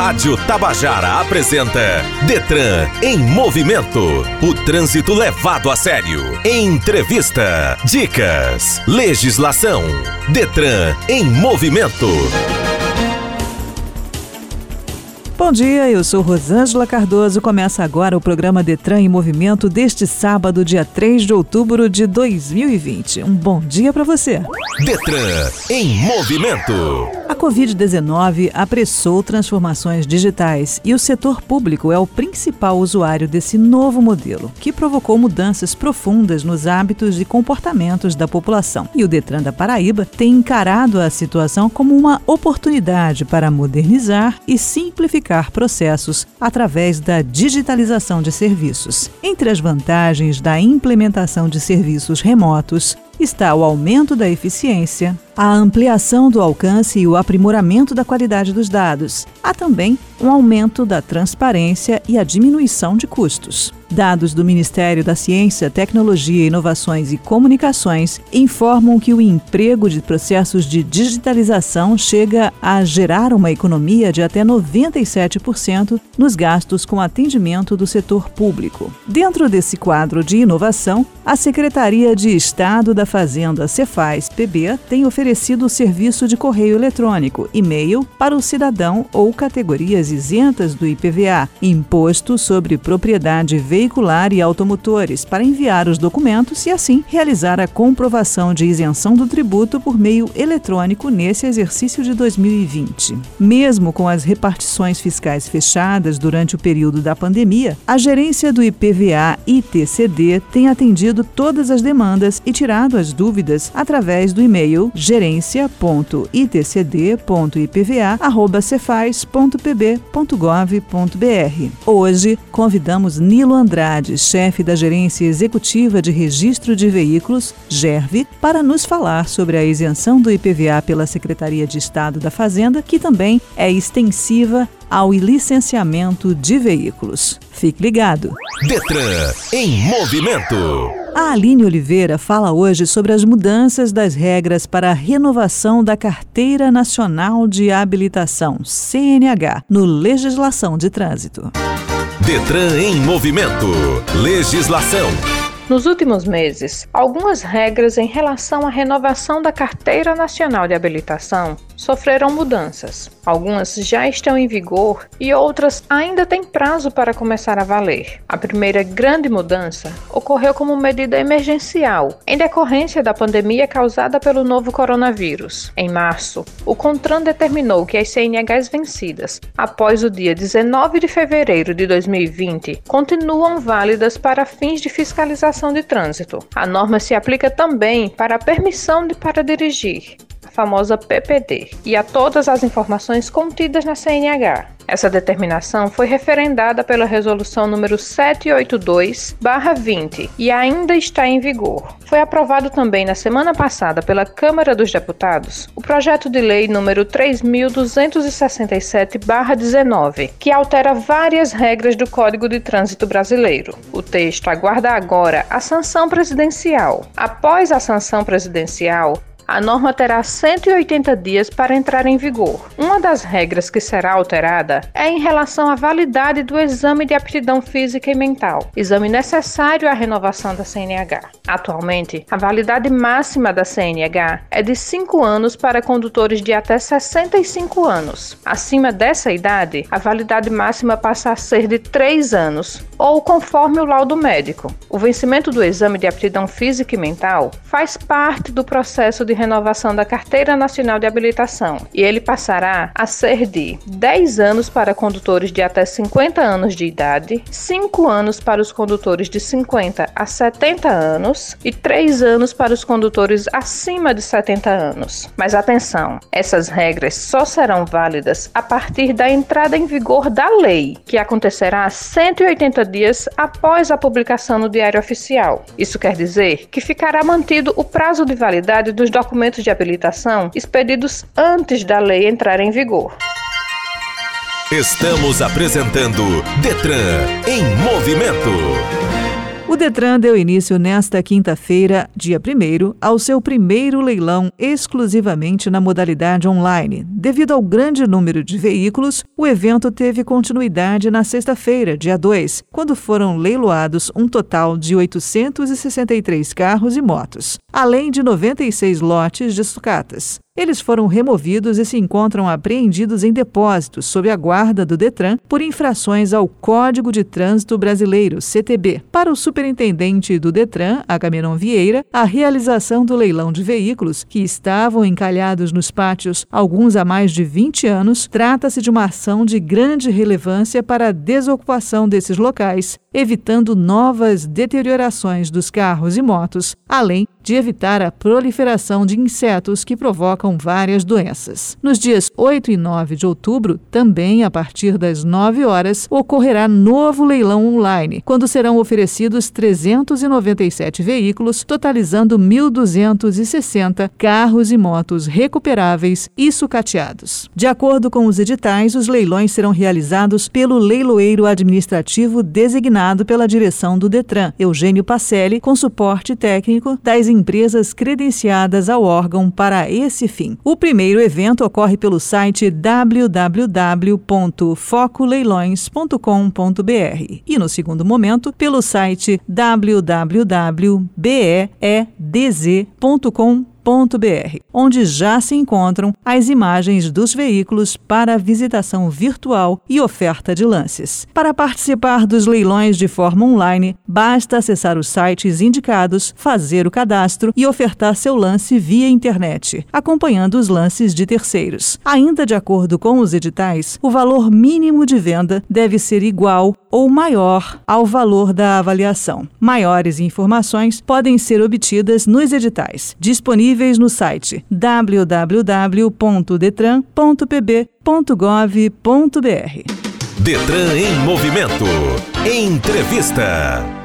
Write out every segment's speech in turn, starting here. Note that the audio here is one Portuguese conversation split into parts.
Rádio Tabajara apresenta Detran em movimento. O trânsito levado a sério. Entrevista, dicas, legislação. Detran em movimento. Bom dia, eu sou Rosângela Cardoso. Começa agora o programa Detran em Movimento deste sábado, dia 3 de outubro de 2020. Um bom dia para você. Detran em movimento. A Covid-19 apressou transformações digitais e o setor público é o principal usuário desse novo modelo, que provocou mudanças profundas nos hábitos e comportamentos da população. E o Detran da Paraíba tem encarado a situação como uma oportunidade para modernizar e simplificar simplificar processos através da digitalização de serviços. Entre as vantagens da implementação de serviços remotos está o aumento da eficiência, a ampliação do alcance e o aprimoramento da qualidade dos dados. Há também um aumento da transparência e a diminuição de custos. Dados do Ministério da Ciência, Tecnologia, Inovações e Comunicações informam que o emprego de processos de digitalização chega a gerar uma economia de até 97% nos gastos com atendimento do setor público. Dentro desse quadro de inovação, a Secretaria de Estado da Fazenda, Cefaz PB, tem oferecido o serviço de correio eletrônico, e-mail, para o cidadão ou categorias isentas do IPVA, Imposto sobre Propriedade Veicular e Automotores, para enviar os documentos e assim realizar a comprovação de isenção do tributo por meio eletrônico nesse exercício de 2020. Mesmo com as repartições fiscais fechadas durante o período da pandemia, a gerência do IPVA ITCD tem atendido todas as demandas e tirado as dúvidas através do e-mail gerência.itcd.ipva@cefaz.pb.gov.br. Hoje convidamos Nilo Andrade, chefe da Gerência Executiva de Registro de Veículos, GERV, para nos falar sobre a isenção do IPVA pela Secretaria de Estado da Fazenda, que também é extensiva ao licenciamento de veículos. Fique ligado. Detran em movimento. A Aline Oliveira fala hoje sobre as mudanças das regras para a renovação da Carteira Nacional de Habilitação, CNH, no Legislação de Trânsito. Detran em movimento. Legislação. Nos últimos meses, algumas regras em relação à renovação da Carteira Nacional de Habilitação sofreram mudanças. Algumas já estão em vigor e outras ainda têm prazo para começar a valer. A primeira grande mudança ocorreu como medida emergencial, em decorrência da pandemia causada pelo novo coronavírus. Em março, o CONTRAN determinou que as CNHs vencidas após o dia 19 de fevereiro de 2020 continuam válidas para fins de fiscalização de trânsito. A norma se aplica também para a permissão de para dirigir, famosa PPD, e a todas as informações contidas na CNH. Essa determinação foi referendada pela Resolução número 782/20 e ainda está em vigor. Foi aprovado também na semana passada pela Câmara dos Deputados o projeto de lei número 3267/19, que altera várias regras do Código de Trânsito Brasileiro. O texto aguarda agora a sanção presidencial. Após a sanção presidencial, a norma terá 180 dias para entrar em vigor. Uma das regras que será alterada é em relação à validade do exame de aptidão física e mental, exame necessário à renovação da CNH. Atualmente, a validade máxima da CNH é de 5 anos para condutores de até 65 anos. Acima dessa idade, a validade máxima passa a ser de 3 anos, ou conforme o laudo médico. O vencimento do exame de aptidão física e mental faz parte do processo de renovação da Carteira Nacional de Habilitação e ele passará a ser de 10 anos para condutores de até 50 anos de idade, 5 anos para os condutores de 50 a 70 anos e 3 anos para os condutores acima de 70 anos. Mas atenção, essas regras só serão válidas a partir da entrada em vigor da lei, que acontecerá 180 dias após a publicação no Diário Oficial. Isso quer dizer que ficará mantido o prazo de validade dos documentos de habilitação expedidos antes da lei entrar em vigor. Estamos apresentando Detran em movimento. O Detran deu início nesta quinta-feira, dia 1, ao seu primeiro leilão exclusivamente na modalidade online. Devido ao grande número de veículos, o evento teve continuidade na sexta-feira, dia 2, quando foram leiloados um total de 863 carros e motos, além de 96 lotes de sucatas. Eles foram removidos e se encontram apreendidos em depósitos sob a guarda do Detran por infrações ao Código de Trânsito Brasileiro, CTB. Para o superintendente do Detran, Agamenon Vieira, a realização do leilão de veículos que estavam encalhados nos pátios, alguns há mais de 20 anos, trata-se de uma ação de grande relevância para a desocupação desses locais, evitando novas deteriorações dos carros e motos, além de evitar a proliferação de insetos que provocam várias doenças. Nos dias 8 e 9 de outubro, também a partir das 9 horas, ocorrerá novo leilão online, quando serão oferecidos 397 veículos, totalizando 1.260 carros e motos recuperáveis e sucateados. De acordo com os editais, os leilões serão realizados pelo leiloeiro administrativo designado pela direção do Detran, Eugênio Pacelli, com suporte técnico das empresas credenciadas ao órgão para esse fim. O primeiro evento ocorre pelo site www.focoleilões.com.br e, no segundo momento, pelo site www.beedz.com.br onde já se encontram as imagens dos veículos para visitação virtual e oferta de lances. Para participar dos leilões de forma online, basta acessar os sites indicados, fazer o cadastro e ofertar seu lance via internet, acompanhando os lances de terceiros. Ainda de acordo com os editais, o valor mínimo de venda deve ser igual ou maior ao valor da avaliação. Maiores informações podem ser obtidas nos editais, disponíveis no site www.detran.pb.gov.br. Detran em movimento. Entrevista.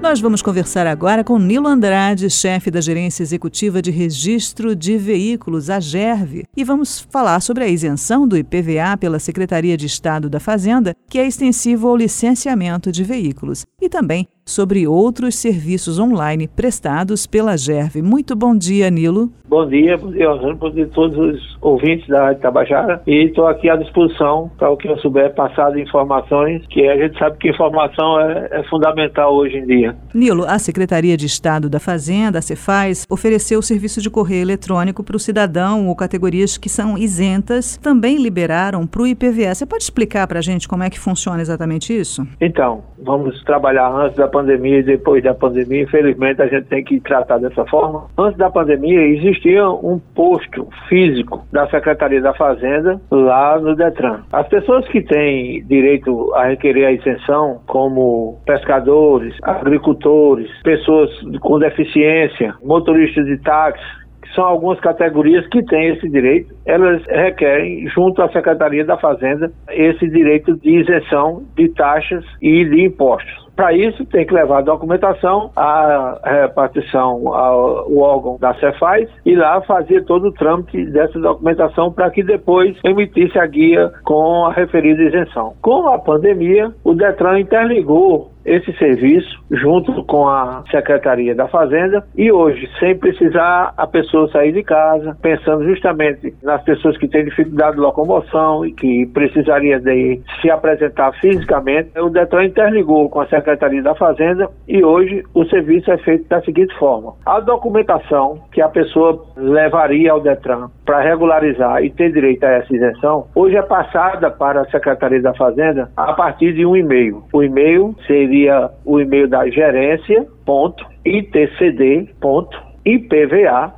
Nós vamos conversar agora com Nilo Andrade, chefe da Gerência Executiva de Registro de Veículos, a GERV, e vamos falar sobre a isenção do IPVA pela Secretaria de Estado da Fazenda, que é extensivo ao licenciamento de veículos, e também sobre outros serviços online prestados pela GERV. Muito bom dia, Nilo. Bom dia, bom dia, Rosana, bom dia a todos os ouvintes da Rádio Tabajara e estou aqui à disposição para o que eu souber passar de informações, que a gente sabe que informação é, é fundamental hoje em dia. Nilo, a Secretaria de Estado da Fazenda, a Cefaz, ofereceu o serviço de correio eletrônico para o cidadão ou categorias que são isentas, também liberaram para o IPVA. Você pode explicar para a gente como é que funciona exatamente isso? Então, vamos trabalhar antes da pandemia e depois da pandemia. Infelizmente, a gente tem que tratar dessa forma. Antes da pandemia, existia um posto físico da Secretaria da Fazenda lá no Detran. As pessoas que têm direito a requerer a isenção, como pescadores, agricultores, pessoas com deficiência, motoristas de táxi, são algumas categorias que têm esse direito, elas requerem, junto à Secretaria da Fazenda, esse direito de isenção de taxas e de impostos. Para isso, tem que levar a documentação, a repartição ao órgão da Cefaz e lá fazer todo o trâmite dessa documentação para que depois emitisse a guia com a referida isenção. Com a pandemia, o Detran interligou esse serviço junto com a Secretaria da Fazenda e hoje, sem precisar a pessoa sair de casa, pensando justamente nas pessoas que têm dificuldade de locomoção e que precisaria de se apresentar fisicamente, o Detran interligou com a Secretaria da Fazenda e hoje o serviço é feito da seguinte forma: a documentação que a pessoa levaria ao Detran para regularizar e ter direito a essa isenção, hoje é passada para a Secretaria da Fazenda a partir de um e-mail. O e-mail seria seria o e-mail da gerência, ponto, itcd.ipva,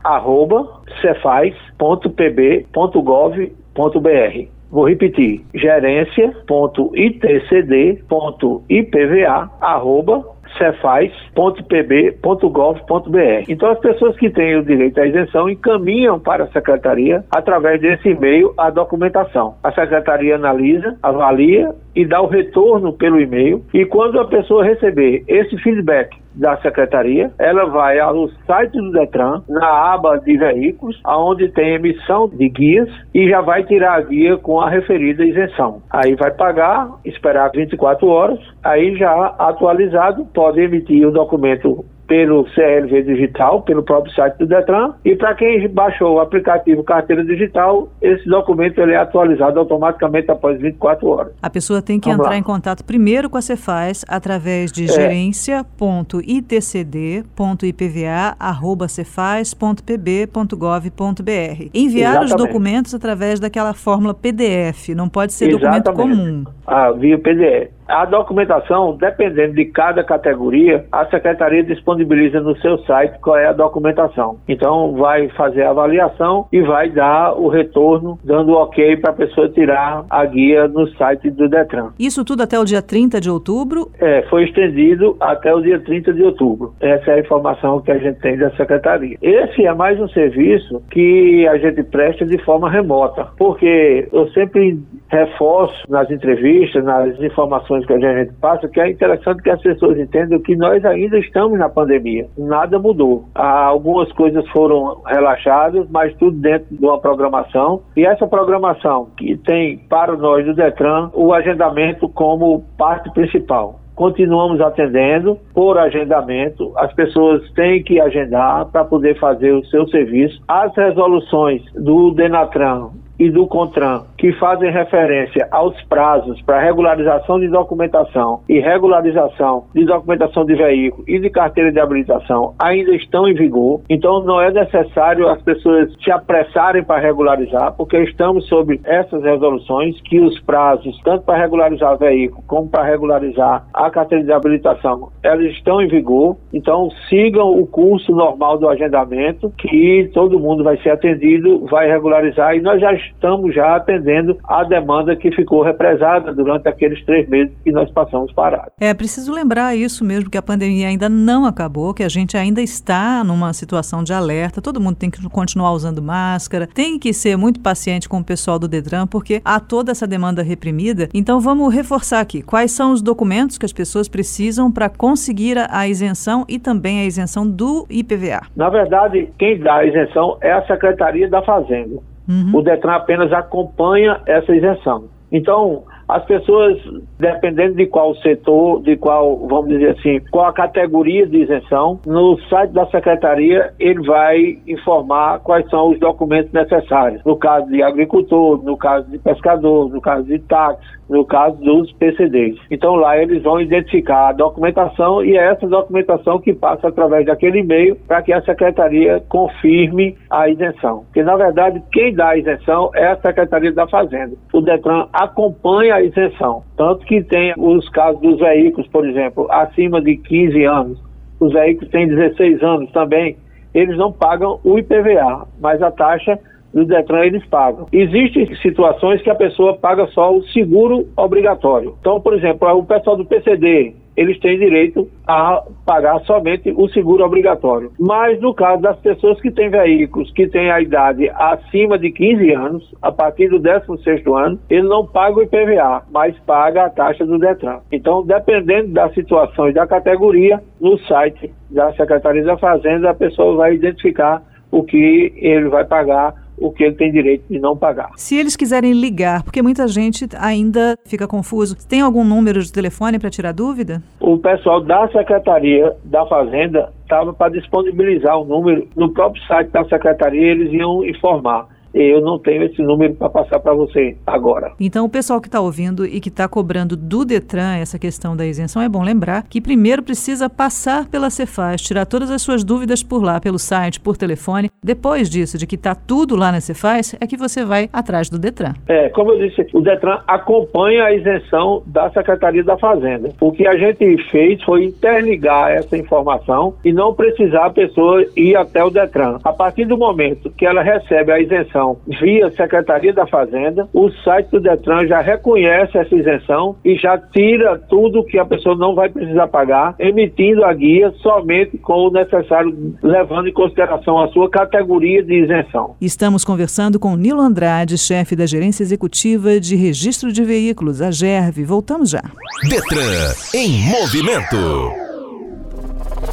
arroba, cefaz.pb.gov.br. Vou repetir, gerência.itcd.ipva, arroba, cefaz.pb.gov.br. Então, as pessoas que têm o direito à isenção encaminham para a secretaria, através desse e-mail, a documentação. A secretaria analisa, avalia e dá o retorno pelo e-mail. E quando a pessoa receber esse feedback da secretaria, ela vai ao site do Detran, na aba de veículos, aonde tem emissão de guias e já vai tirar a guia com a referida isenção. Aí vai pagar, esperar 24 horas, aí já atualizado, pode emitir o documento pelo CLV Digital, pelo próprio site do Detran. E para quem baixou o aplicativo Carteira Digital, esse documento ele é atualizado automaticamente após 24 horas. A pessoa tem que Vamos entrar lá. em contato primeiro com a Cefaz através de é. gerência.itcd.ipva@cefaz.pb.gov.br. Enviar Exatamente. os documentos através daquela fórmula PDF, não pode ser Exatamente. documento comum. Ah, via PDF. A documentação, dependendo de cada categoria, a secretaria disponibiliza no seu site qual é a documentação. Então, vai fazer a avaliação e vai dar o retorno, dando ok para a pessoa tirar a guia no site do Detran. Isso tudo até o dia 30 de outubro? É, foi estendido até o dia 30 de outubro. Essa é a informação que a gente tem da secretaria. Esse é mais um serviço que a gente presta de forma remota, porque eu sempre reforço nas entrevistas, nas informações que a gente passa, que é interessante que as pessoas entendam que nós ainda estamos na pandemia. Nada mudou. Algumas coisas foram relaxadas, mas tudo dentro de uma programação. E essa programação que tem para nós do Detran o agendamento como parte principal continuamos atendendo por agendamento. As pessoas têm que agendar para poder fazer o seu serviço. As resoluções do Denatran e do CONTRAN, que fazem referência aos prazos para regularização de documentação e regularização de documentação de veículo e de carteira de habilitação, ainda estão em vigor. Então, não é necessário as pessoas se apressarem para regularizar, porque estamos sob essas resoluções que os prazos, tanto para regularizar veículo como para regularizar a carteira de habilitação, elas estão em vigor. Então, sigam o curso normal do agendamento, que todo mundo vai ser atendido, vai regularizar e nós já estamos já atendendo a demanda que ficou represada durante aqueles três meses que nós passamos parados. É preciso lembrar isso mesmo, que a pandemia ainda não acabou, que a gente ainda está numa situação de alerta, todo mundo tem que continuar usando máscara, tem que ser muito paciente com o pessoal do Dedran, porque há toda essa demanda reprimida. Então vamos reforçar aqui, quais são os documentos que as pessoas precisam para conseguir a, a isenção e também a isenção do IPVA? Na verdade, quem dá a isenção é a Secretaria da Fazenda. Uhum. O Detran apenas acompanha essa isenção. Então, as pessoas, dependendo de qual setor, de qual, vamos dizer assim, qual a categoria de isenção, no site da secretaria ele vai informar quais são os documentos necessários. No caso de agricultor, no caso de pescador, no caso de táxi, no caso dos PCDs. Então lá eles vão identificar a documentação e é essa documentação que passa através daquele e-mail para que a secretaria confirme a isenção. Porque na verdade quem dá a isenção é a Secretaria da Fazenda. O Detran acompanha a isenção, tanto que tem os casos dos veículos, por exemplo, acima de 15 anos. Os veículos têm 16 anos também, eles não pagam o IPVA, mas a taxa do Detran eles pagam. Existem situações que a pessoa paga só o seguro obrigatório. Então, por exemplo, o pessoal do PCD, eles têm direito a pagar somente o seguro obrigatório. Mas no caso das pessoas que têm veículos que têm a idade acima de 15 anos, a partir do 16º ano, ele não paga o IPVA, mas paga a taxa do Detran. Então, dependendo da situação e da categoria, no site da Secretaria da Fazenda, a pessoa vai identificar o que ele vai pagar o que ele tem direito de não pagar. Se eles quiserem ligar, porque muita gente ainda fica confuso, tem algum número de telefone para tirar dúvida? O pessoal da Secretaria da Fazenda estava para disponibilizar o número no próprio site da Secretaria, eles iam informar eu não tenho esse número para passar para você agora. Então, o pessoal que está ouvindo e que está cobrando do Detran essa questão da isenção, é bom lembrar que primeiro precisa passar pela Cefaz, tirar todas as suas dúvidas por lá, pelo site, por telefone. Depois disso, de que está tudo lá na Cefaz, é que você vai atrás do Detran. É, como eu disse, o Detran acompanha a isenção da Secretaria da Fazenda. O que a gente fez foi interligar essa informação e não precisar a pessoa ir até o Detran. A partir do momento que ela recebe a isenção isenção via Secretaria da Fazenda, o site do Detran já reconhece essa isenção e já tira tudo que a pessoa não vai precisar pagar, emitindo a guia somente com o necessário, levando em consideração a sua categoria de isenção. Estamos conversando com Nilo Andrade, chefe da Gerência Executiva de Registro de Veículos, a GERV. Voltamos já. Detran em movimento.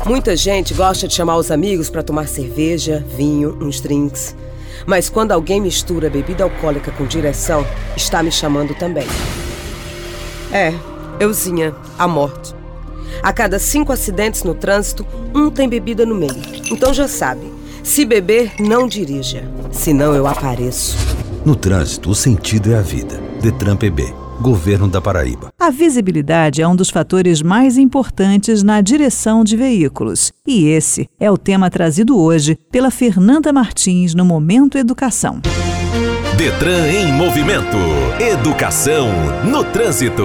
Muita gente gosta de chamar os amigos para tomar cerveja, vinho, uns drinks. Mas quando alguém mistura bebida alcoólica com direção, está me chamando também. É, euzinha, a morte. A cada cinco acidentes no trânsito, um tem bebida no meio. Então já sabe, se beber, não dirija. Senão eu apareço. No trânsito, o sentido é a vida. Detran PB. Governo da Paraíba. A visibilidade é um dos fatores mais importantes na direção de veículos. E esse é o tema trazido hoje pela Fernanda Martins no Momento Educação. Detran em movimento. Educação no trânsito.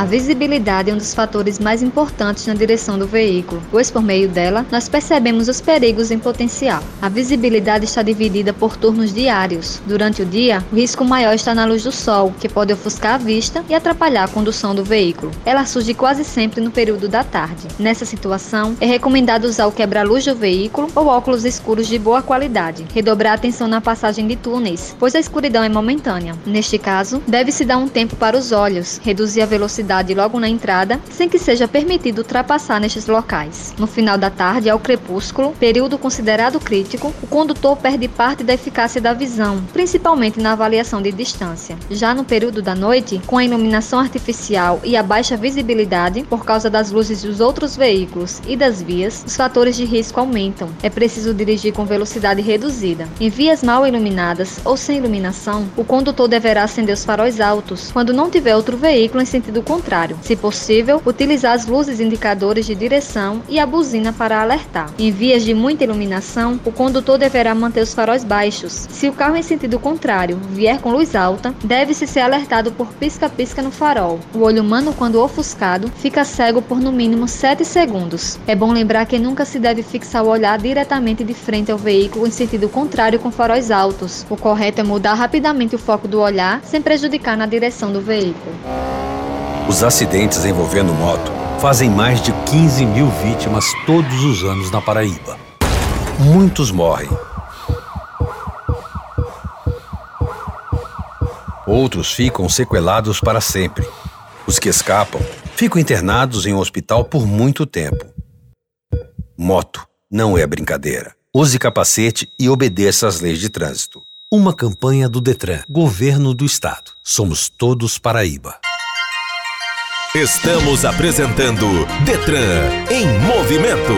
A visibilidade é um dos fatores mais importantes na direção do veículo, pois por meio dela nós percebemos os perigos em potencial. A visibilidade está dividida por turnos diários. Durante o dia, o risco maior está na luz do sol, que pode ofuscar a vista e atrapalhar a condução do veículo. Ela surge quase sempre no período da tarde. Nessa situação, é recomendado usar o quebra-luz do veículo ou óculos escuros de boa qualidade. Redobrar a atenção na passagem de túneis, pois a escuridão é momentânea. Neste caso, deve-se dar um tempo para os olhos, reduzir a velocidade velocidade logo na entrada, sem que seja permitido ultrapassar nestes locais. No final da tarde, ao crepúsculo, período considerado crítico, o condutor perde parte da eficácia da visão, principalmente na avaliação de distância. Já no período da noite, com a iluminação artificial e a baixa visibilidade por causa das luzes dos outros veículos e das vias, os fatores de risco aumentam. É preciso dirigir com velocidade reduzida. Em vias mal iluminadas ou sem iluminação, o condutor deverá acender os faróis altos quando não tiver outro veículo em sentido contrário. Se possível, utilizar as luzes indicadores de direção e a buzina para alertar. Em vias de muita iluminação, o condutor deverá manter os faróis baixos. Se o carro em sentido contrário vier com luz alta, deve-se ser alertado por pisca-pisca no farol. O olho humano, quando ofuscado, fica cego por no mínimo 7 segundos. É bom lembrar que nunca se deve fixar o olhar diretamente de frente ao veículo em sentido contrário com faróis altos. O correto é mudar rapidamente o foco do olhar sem prejudicar na direção do veículo. Os acidentes envolvendo moto fazem mais de 15 mil vítimas todos os anos na Paraíba. Muitos morrem. Outros ficam sequelados para sempre. Os que escapam ficam internados em um hospital por muito tempo. Moto não é brincadeira. Use capacete e obedeça às leis de trânsito. Uma campanha do Detran, Governo do Estado. Somos todos Paraíba. Estamos apresentando Detran em movimento.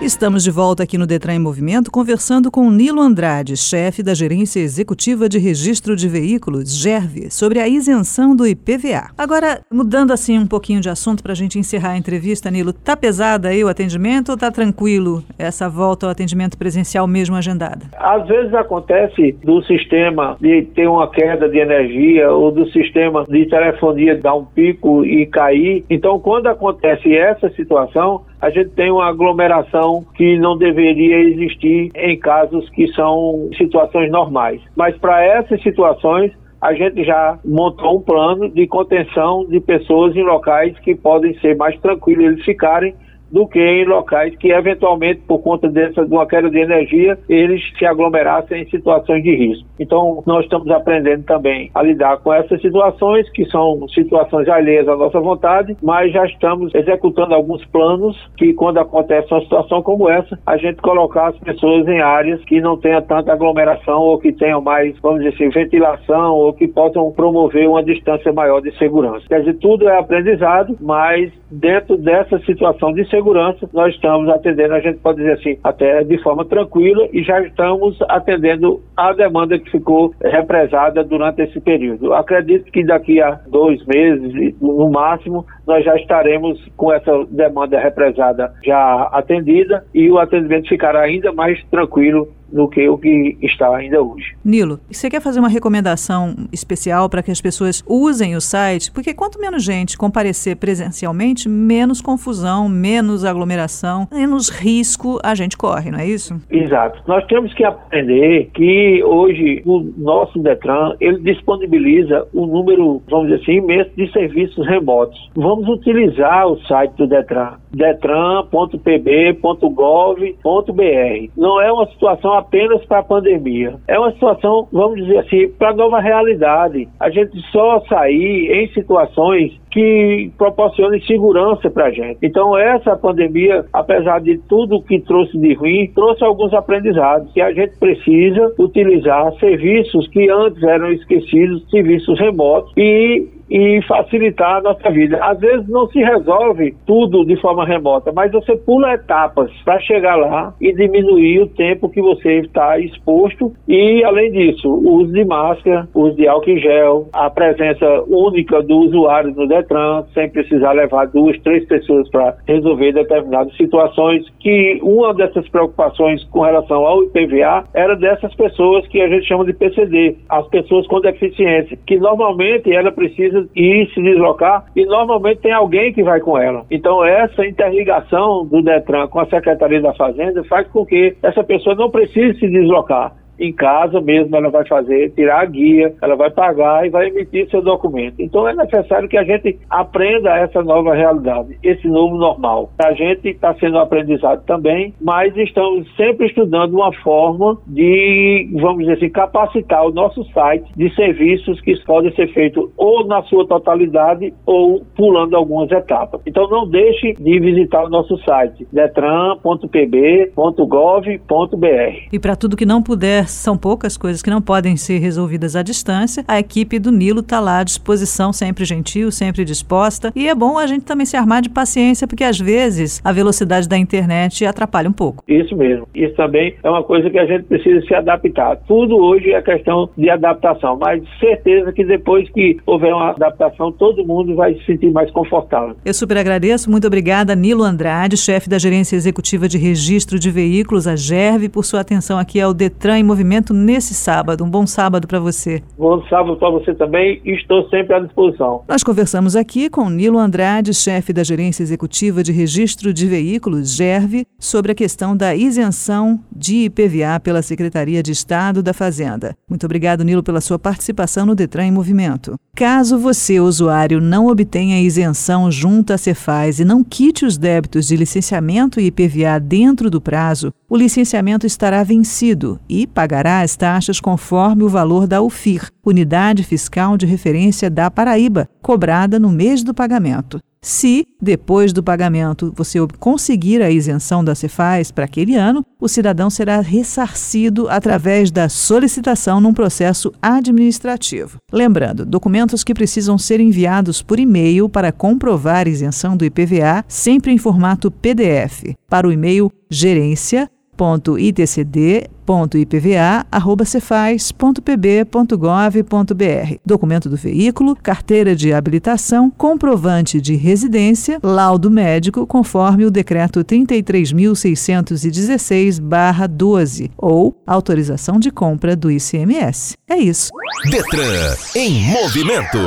Estamos de volta aqui no Detran em Movimento, conversando com Nilo Andrade, chefe da Gerência Executiva de Registro de Veículos, GERV, sobre a isenção do IPVA. Agora, mudando assim um pouquinho de assunto para a gente encerrar a entrevista, Nilo, tá pesada aí o atendimento ou tá tranquilo essa volta ao atendimento presencial mesmo agendada? Às vezes acontece do sistema de ter uma queda de energia ou do sistema de telefonia dar um pico e cair. Então, quando acontece essa situação, a gente tem uma aglomeração que não deveria existir em casos que são situações normais. Mas para essas situações, a gente já montou um plano de contenção de pessoas em locais que podem ser mais tranquilos eles ficarem do que em locais que eventualmente por conta dessa de uma queda de energia eles se aglomerassem em situações de risco. Então nós estamos aprendendo também a lidar com essas situações que são situações alheias à nossa vontade, mas já estamos executando alguns planos que quando acontece uma situação como essa, a gente colocar as pessoas em áreas que não tenha tanta aglomeração ou que tenham mais, vamos dizer assim, ventilação ou que possam promover uma distância maior de segurança. Quer dizer, tudo é aprendizado, mas dentro dessa situação de segurança segurança, nós estamos atendendo, a gente pode dizer assim, até de forma tranquila e já estamos atendendo a demanda que ficou represada durante esse período. Acredito que daqui a dois meses, no máximo, nós já estaremos com essa demanda represada já atendida e o atendimento ficará ainda mais tranquilo do que o que está ainda hoje. Nilo, você quer fazer uma recomendação especial para que as pessoas usem o site? Porque quanto menos gente comparecer presencialmente, menos confusão, menos aglomeração, menos risco a gente corre, não é isso? Exato. Nós temos que aprender que hoje o nosso Detran, ele disponibiliza um número, vamos dizer assim, imenso de serviços remotos. Vamos utilizar o site do Detran, detran.pb.gov.br. Não é uma situação apenas para a pandemia. É uma situação, vamos dizer assim, para a nova realidade. A gente só sair em situações que proporcione segurança para a gente. Então, essa pandemia, apesar de tudo que trouxe de ruim, trouxe alguns aprendizados que a gente precisa utilizar serviços que antes eram esquecidos, serviços remotos, e e facilitar a nossa vida. Às vezes não se resolve tudo de forma remota, mas você pula etapas para chegar lá e diminuir o tempo que você está exposto e, além disso, o uso de máscara, o uso de álcool em gel, a presença única do usuário no Detran, sem precisar levar duas, três pessoas para resolver determinadas situações, que uma dessas preocupações com relação ao IPVA era dessas pessoas que a gente chama de PCD, as pessoas com deficiência, que normalmente ela precisa ir se deslocar e normalmente tem alguém que vai com ela. Então essa interligação do Detran com a Secretaria da Fazenda faz com que essa pessoa não precise se deslocar em casa mesmo ela vai fazer, tirar a guia, ela vai pagar e vai emitir seu documento. Então é necessário que a gente aprenda essa nova realidade, esse novo normal. A gente está sendo aprendizado também, mas estamos sempre estudando uma forma de, vamos dizer assim, capacitar o nosso site de serviços que podem ser feitos ou na sua totalidade ou pulando algumas etapas. Então não deixe de visitar o nosso site detran.pb.gov.br. E para tudo que não puder são poucas coisas que não podem ser resolvidas à distância, a equipe do Nilo está lá à disposição, sempre gentil, sempre disposta. E é bom a gente também se armar de paciência, porque às vezes a velocidade da internet atrapalha um pouco. Isso mesmo. Isso também é uma coisa que a gente precisa se adaptar. Tudo hoje é questão de adaptação, mas certeza que depois que houver uma adaptação, todo mundo vai se sentir mais confortável. Eu super agradeço. Muito obrigada, Nilo Andrade, chefe da Gerência Executiva de Registro de Veículos, a GERV, por sua atenção aqui ao Detran em Movimento nesse sábado. Um bom sábado para você. Bom sábado para você também. Estou sempre à disposição. Nós conversamos aqui com Nilo Andrade, chefe da Gerência Executiva de Registro de Veículos, GERV, sobre a questão da isenção de IPVA pela Secretaria de Estado da Fazenda. Muito obrigado, Nilo, pela sua participação no Detran em Movimento. Caso você, usuário, não obtenha isenção junto à Cefaz e não quite os débitos de licenciamento e IPVA dentro do prazo, o licenciamento estará vencido e pagará as taxas conforme o valor da UFIR, Unidade Fiscal de Referência da Paraíba, cobrada no mês do pagamento. Se, depois do pagamento, você conseguir a isenção da Cefaz para aquele ano, o cidadão será ressarcido através da solicitação num processo administrativo. Lembrando, documentos que precisam ser enviados por e-mail para comprovar a isenção do IPVA, sempre em formato PDF, para o e-mail gerência www.itcd.ipva.cefaz.pb.gov.br. Documento do veículo, carteira de habilitação, comprovante de residência, laudo médico conforme o decreto 33.616/12 ou autorização de compra do ICMS. É isso. Detran em movimento.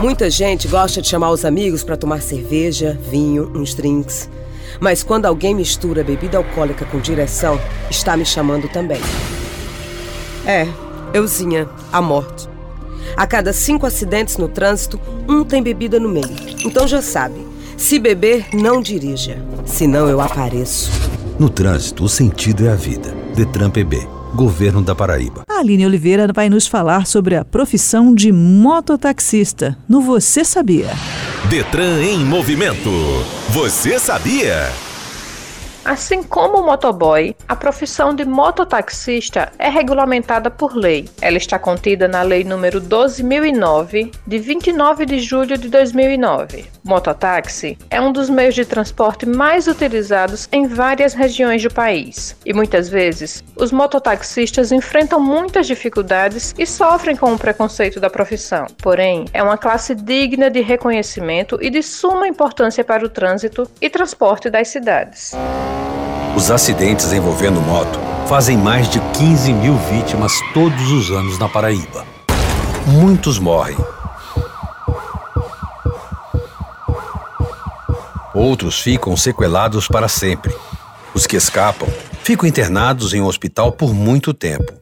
Muita gente gosta de chamar os amigos para tomar cerveja, vinho, uns drinks. Mas quando alguém mistura bebida alcoólica com direção, está me chamando também. É, euzinha, a morte. A cada cinco acidentes no trânsito, um tem bebida no meio. Então já sabe, se beber, não dirija. Senão eu apareço. No trânsito, o sentido é a vida. Detran PB. Governo da Paraíba. A Aline Oliveira vai nos falar sobre a profissão de mototaxista no Você Sabia. Detran em movimento. Você sabia? Assim como o motoboy, a profissão de mototaxista é regulamentada por lei. Ela está contida na Lei nº 12.009, de 29 de julho de 2009. Mototáxi é um dos meios de transporte mais utilizados em várias regiões do país. E muitas vezes, os mototaxistas enfrentam muitas dificuldades e sofrem com o preconceito da profissão. Porém, é uma classe digna de reconhecimento e de suma importância para o trânsito e transporte das cidades. Os acidentes envolvendo moto fazem mais de 15 mil vítimas todos os anos na Paraíba. Muitos morrem. Outros ficam sequelados para sempre. Os que escapam ficam internados em um hospital por muito tempo.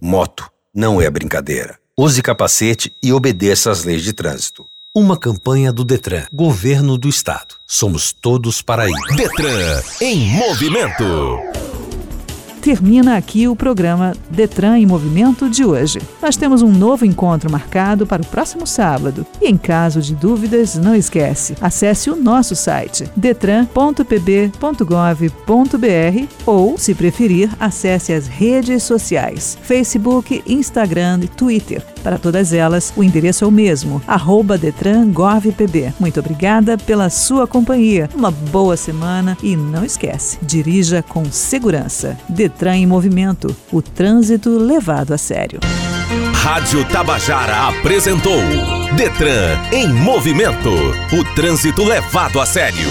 Moto não é brincadeira. Use capacete e obedeça às leis de trânsito. Uma campanha do Detran, Governo do Estado. Somos todos Paraíba. Detran em movimento. termina aqui o programa Detran em Movimento de hoje. Nós temos um novo encontro marcado para o próximo sábado. E em caso de dúvidas, não esquece, acesse o nosso site detran.pb.gov.br ou, se preferir, acesse as redes sociais: Facebook, Instagram e Twitter. Para todas elas, o endereço é o mesmo, DetranGovPB. Muito obrigada pela sua companhia. Uma boa semana e não esquece, dirija com segurança. Detran em Movimento, o trânsito levado a sério. Rádio Tabajara apresentou Detran em Movimento, o trânsito levado a sério.